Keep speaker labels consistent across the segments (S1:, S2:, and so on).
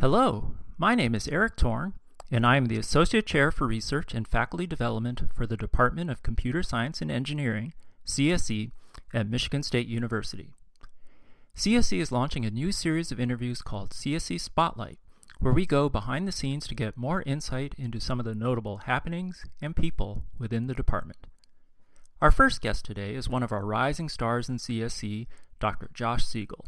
S1: Hello, my name is Eric Torng, and I am the Associate Chair for Research and Faculty Development for the Department of Computer Science and Engineering, CSE, at Michigan State University. CSE is launching a new series of interviews called CSE Spotlight, where we go behind the scenes to get more insight into some of the notable happenings and people within the department. Our first guest today is one of our rising stars in CSE, Dr. Josh Siegel.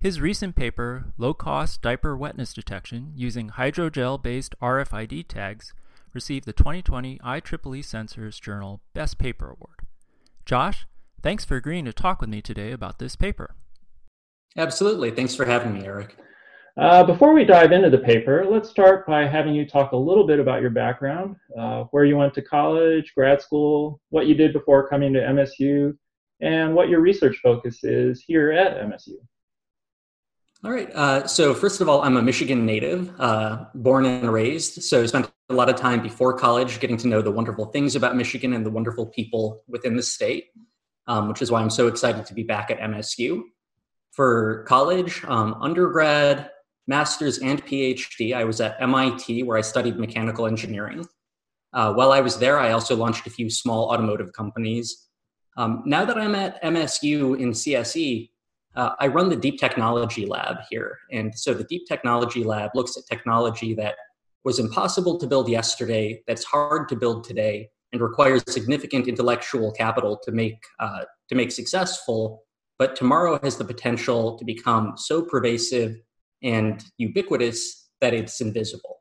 S1: His recent paper, Low Cost Diaper Wetness Detection Using Hydrogel Based RFID Tags, received the 2020 IEEE Sensors Journal Best Paper Award. Josh, thanks for agreeing to talk with me today about this paper.
S2: Absolutely. Thanks for having me, Eric.
S3: Uh, before we dive into the paper, let's start by having you talk a little bit about your background, uh, where you went to college, grad school, what you did before coming to MSU, and what your research focus is here at MSU.
S2: All right. Uh, so first of all, I'm a Michigan native, uh, born and raised. So I spent a lot of time before college getting to know the wonderful things about Michigan and the wonderful people within the state, um, which is why I'm so excited to be back at MSU. For college, um, undergrad, master's, and PhD, I was at MIT where I studied mechanical engineering. Uh, while I was there, I also launched a few small automotive companies. Um, now that I'm at MSU in CSE, uh, I run the Deep Technology Lab here. And so the Deep Technology Lab looks at technology that was impossible to build yesterday, that's hard to build today, and requires significant intellectual capital to make, uh, to make successful, but tomorrow has the potential to become so pervasive and ubiquitous that it's invisible.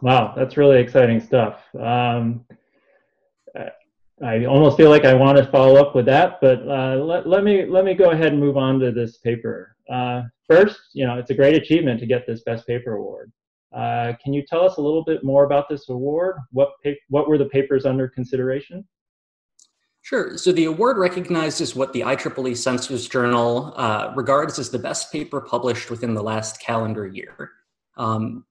S3: Wow, that's really exciting stuff. Um, I almost feel like I want to follow up with that, but uh, let, let me let me go ahead and move on to this paper. Uh, first, you know, it's a great achievement to get this Best Paper Award. Uh, can you tell us a little bit more about this award? What what were the papers under consideration?
S2: Sure. So the award recognizes what the IEEE Sensors Journal uh, regards as the best paper published within the last calendar year. Um,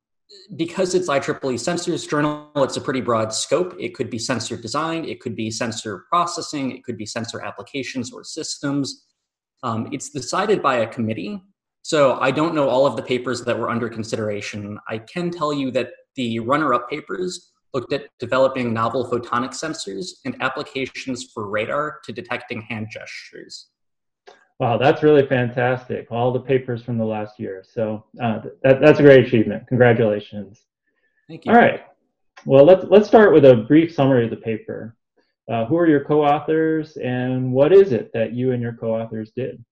S2: because it's IEEE Sensors Journal, it's a pretty broad scope. It could be sensor design, it could be sensor processing, it could be sensor applications or systems. Um, it's decided by a committee. So I don't know all of the papers that were under consideration. I can tell you that the runner up papers looked at developing novel photonic sensors and applications for radar to detecting hand gestures.
S3: Wow, that's really fantastic. All the papers from the last year. So uh, that, that's a great achievement. Congratulations.
S2: Thank you.
S3: All right. Well, let's, let's start with a brief summary of the paper. Uh, who are your co-authors and what is it that you and your co-authors did?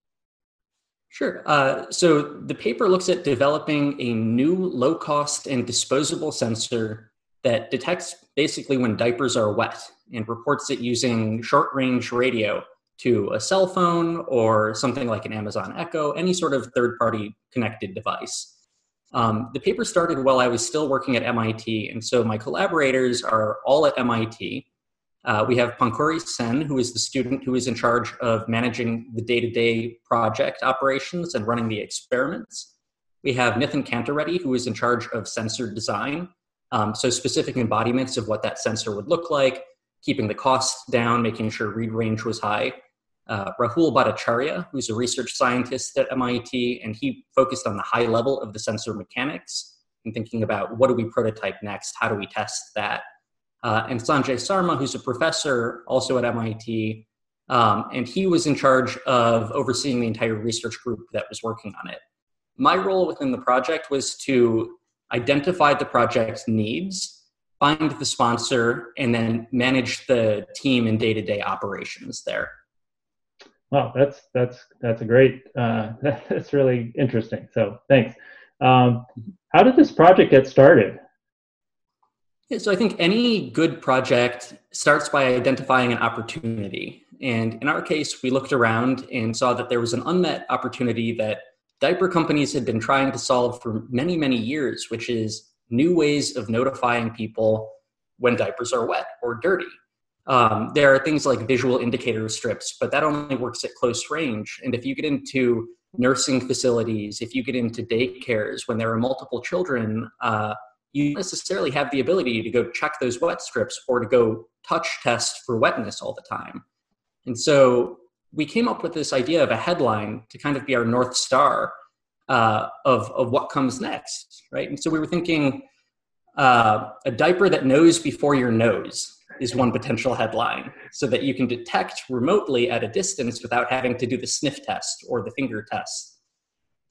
S2: Sure. Uh, so the paper looks at developing a new low cost and disposable sensor that detects basically when diapers are wet and reports it using short range radio to a cell phone or something like an Amazon Echo, any sort of third party connected device. Um, the paper started while I was still working at MIT, and so my collaborators are all at MIT. Uh, we have Pankhuri Sen, who is the student who is in charge of managing the day to day project operations and running the experiments. We have Nithin Kantareddy, who is in charge of sensor design, um, so specific embodiments of what that sensor would look like, keeping the costs down, making sure read range was high. Uh, Rahul Bhattacharyya, who's a research scientist at MIT, and he focused on the high level of the sensor mechanics and thinking about what do we prototype next, how do we test that. Uh, and Sanjay Sarma, who's a professor also at MIT, um, and he was in charge of overseeing the entire research group that was working on it. My role within the project was to identify the project's needs find the sponsor, and then manage the team and day to day operations there.
S3: Wow, that's that's that's a great. Uh, that's really interesting. So thanks. Um, how did this project get started?
S2: Yeah, so I think any good project starts by identifying an opportunity. And in our case, we looked around and saw that there was an unmet opportunity that diaper companies had been trying to solve for many, many years, which is new ways of notifying people when diapers are wet or dirty. Um, there are things like visual indicator strips, but that only works at close range. And if you get into nursing facilities, if you get into daycares when there are multiple children, uh, you necessarily have the ability to go check those wet strips or to go touch test for wetness all the time. And so we came up with this idea of a headline to kind of be our North Star uh, of, of what comes next, right? And so we were thinking uh, a diaper that knows before your nose is one potential headline so that you can detect remotely at a distance without having to do the sniff test or the finger test.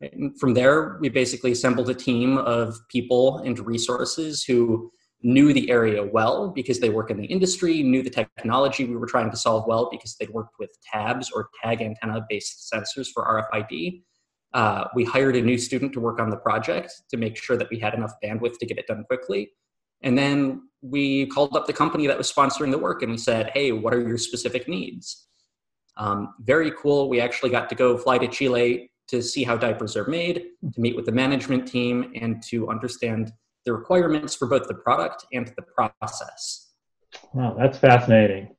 S2: And from there, we basically assembled a team of people and resources who knew the area well because they work in the industry, knew the technology we were trying to solve well because they'd worked with tabs or tag antenna based sensors for RFID. Uh, we hired a new student to work on the project to make sure that we had enough bandwidth to get it done quickly. And then we called up the company that was sponsoring the work and we said, hey, what are your specific needs? Um, very cool. We actually got to go fly to Chile to see how diapers are made, to meet with the management team, and to understand the requirements for both the product and the process.
S3: Wow, that's fascinating.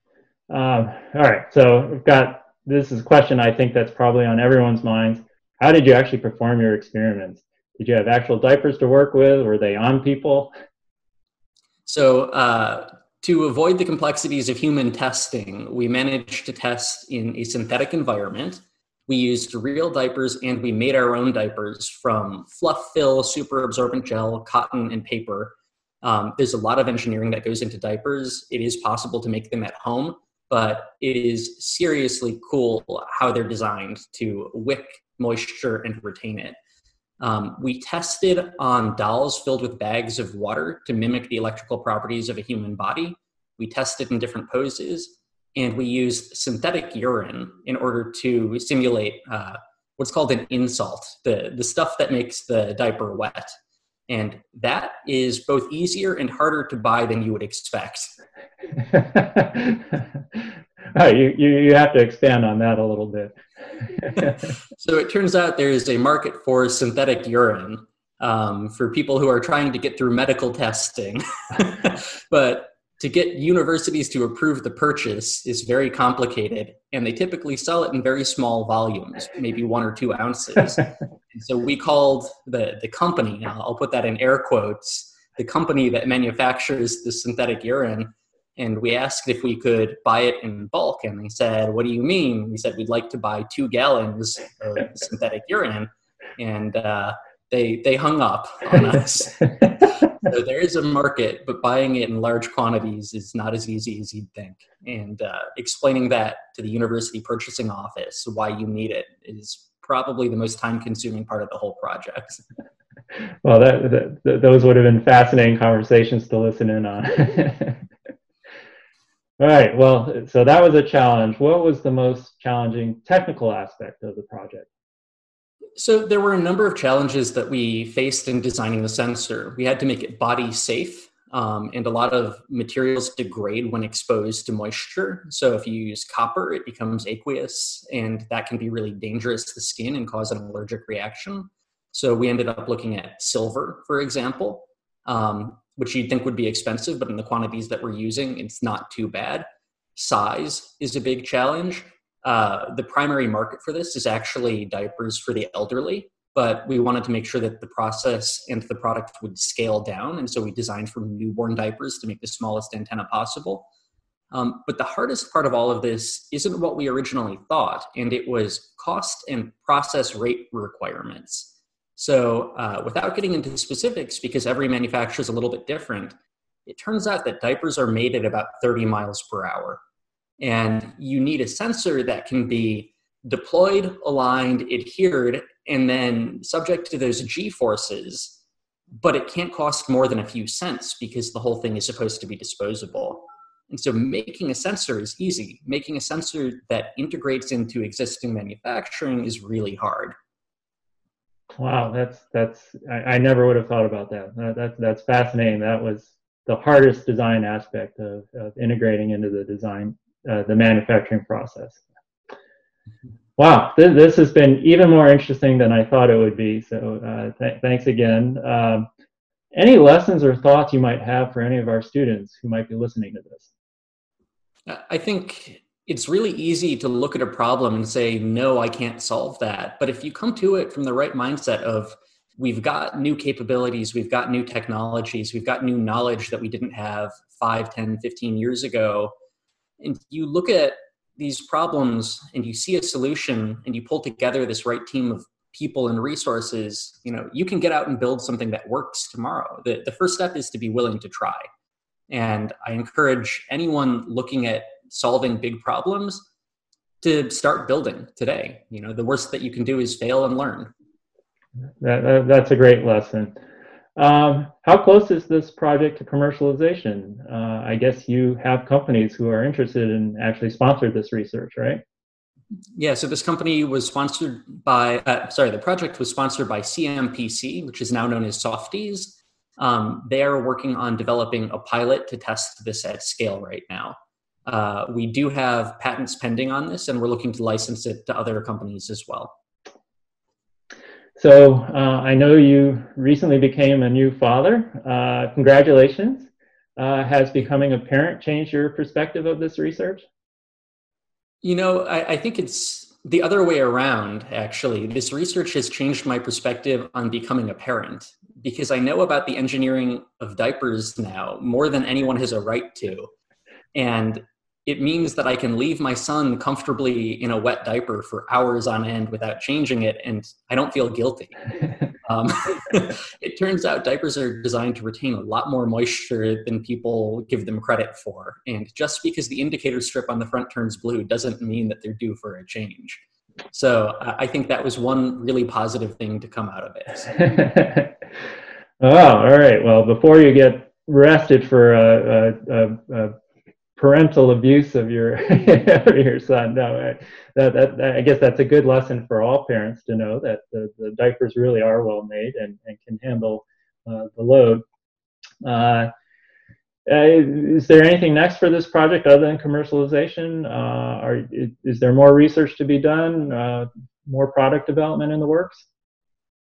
S3: Um, all right, so we've got this is a question I think that's probably on everyone's minds. How did you actually perform your experiments? Did you have actual diapers to work with? Were they on people?
S2: So, uh, to avoid the complexities of human testing, we managed to test in a synthetic environment. We used real diapers and we made our own diapers from fluff fill, super absorbent gel, cotton, and paper. Um, there's a lot of engineering that goes into diapers. It is possible to make them at home, but it is seriously cool how they're designed to wick moisture and retain it. Um, we tested on dolls filled with bags of water to mimic the electrical properties of a human body. We tested in different poses, and we used synthetic urine in order to simulate uh, what's called an insult, the, the stuff that makes the diaper wet. And that is both easier and harder to buy than you would expect.
S3: oh, you, you, you have to expand on that a little bit.
S2: so it turns out there is a market for synthetic urine um, for people who are trying to get through medical testing. but to get universities to approve the purchase is very complicated, and they typically sell it in very small volumes, maybe one or two ounces. so we called the, the company, now I'll put that in air quotes, the company that manufactures the synthetic urine and we asked if we could buy it in bulk and they said what do you mean? We said we'd like to buy two gallons of synthetic urine. And uh, they they hung up on us. So there is a market but buying it in large quantities is not as easy as you'd think. And uh, explaining that to the university purchasing office why you need it is probably the most time consuming part of the whole project.
S3: Well that, that, those would have been fascinating conversations to listen in on All right. Well, so that was a challenge. What was the most challenging technical aspect of the project?
S2: So there were a number of challenges that we faced in designing the sensor. We had to make it body safe, um, and a lot of materials degrade when exposed to moisture. So if you use copper, it becomes aqueous, and that can be really dangerous to the skin and cause an allergic reaction. So we ended up looking at silver, for example. Um, which you'd think would be expensive, but in the quantities that we're using, it's not too bad. Size is a big challenge. Uh, the primary market for this is actually diapers for the elderly, but we wanted to make sure that the process and the product would scale down. And so we designed for newborn diapers to make the smallest antenna possible. Um, but the hardest part of all of this isn't what we originally thought, and it was cost and process rate requirements. So, uh, without getting into specifics, because every manufacturer is a little bit different, it turns out that diapers are made at about 30 miles per hour. And you need a sensor that can be deployed, aligned, adhered, and then subject to those G forces, but it can't cost more than a few cents because the whole thing is supposed to be disposable. And so making a sensor is easy. Making a sensor that integrates into existing manufacturing is really hard.
S3: Wow, that's that's I, I, never would have thought about that. that. That's that's fascinating. That was the hardest design aspect of, of integrating into the design, uh, the manufacturing process. Wow, this, this, has been even more interesting than I thought it would be. So uh, th- thanks again. Um, any lessons or thoughts you might have for any of our students who might be listening to this?
S2: I think it's really easy to look at a problem and say, no, I can't solve that. But if you come to it from the right mindset of, we've got new capabilities, we've got new technologies, we've got new knowledge that we didn't have 5, 10, 15 years ago, and you look at these problems and you see a solution and you pull together this right team of people and resources, you know, you can get out and build something that works tomorrow. The, the first step is to be willing to try. And I encourage anyone looking at solving big problems to start building today. You know, the worst that you can do is fail and learn.
S3: That, that, that's a great lesson. Um, how close is this project to commercialization? Uh, I guess you have companies who are interested in actually sponsor this research, right?
S2: Yeah, so this company was sponsored by, uh, sorry, the project was sponsored by CMPC, which is now known as Softys. Um, they are working on developing a pilot to test this at scale right now. Uh, we do have patents pending on this, and we're looking to license it to other companies as well.
S3: So uh, I know you recently became a new father. Uh, congratulations. Uh, has becoming a parent changed your perspective of this research?
S2: You know, I, I think it's the other way around, actually. This research has changed my perspective on becoming a parent because I know about the engineering of diapers now more than anyone has a right to. And it means that I can leave my son comfortably in a wet diaper for hours on end without changing it, and I don't feel guilty. um, it turns out diapers are designed to retain a lot more moisture than people give them credit for. And just because the indicator strip on the front turns blue doesn't mean that they're due for a change. So I think that was one really positive thing to come out of it.
S3: oh, all right. Well, before you get arrested for a, a, a, parental abuse of your your son. No, that, that, that, I guess that's a good lesson for all parents to know that the, the diapers really are well made and, and can handle uh, the load. Uh, uh, is there anything next for this project other than commercialization? Uh, are, is there more research to be done? Uh, more product development in the works?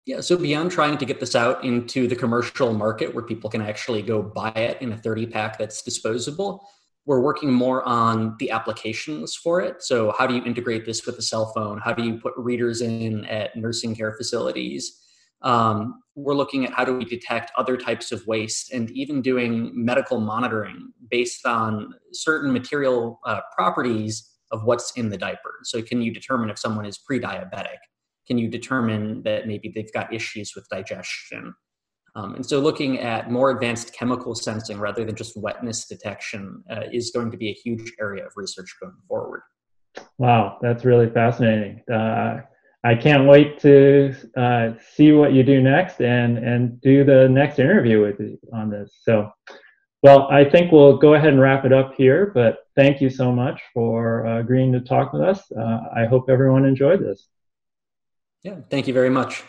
S2: Yeah, so beyond trying to get this out into the commercial market where people can actually go buy it in a 30 pack that's disposable, we're working more on the applications for it. So, how do you integrate this with a cell phone? How do you put readers in at nursing care facilities? Um, we're looking at how do we detect other types of waste and even doing medical monitoring based on certain material uh, properties of what's in the diaper. So, can you determine if someone is pre diabetic? Can you determine that maybe they've got issues with digestion? Um, and so looking at more advanced chemical sensing rather than just wetness detection uh, is going to be a huge area of research going forward.
S3: Wow, that's really fascinating. Uh, I can't wait to uh, see what you do next and, and do the next interview with you on this. So, well, I think we'll go ahead and wrap it up here, but thank you so much for uh, agreeing to talk with us. Uh, I hope everyone enjoyed this.
S2: Yeah, thank you very much.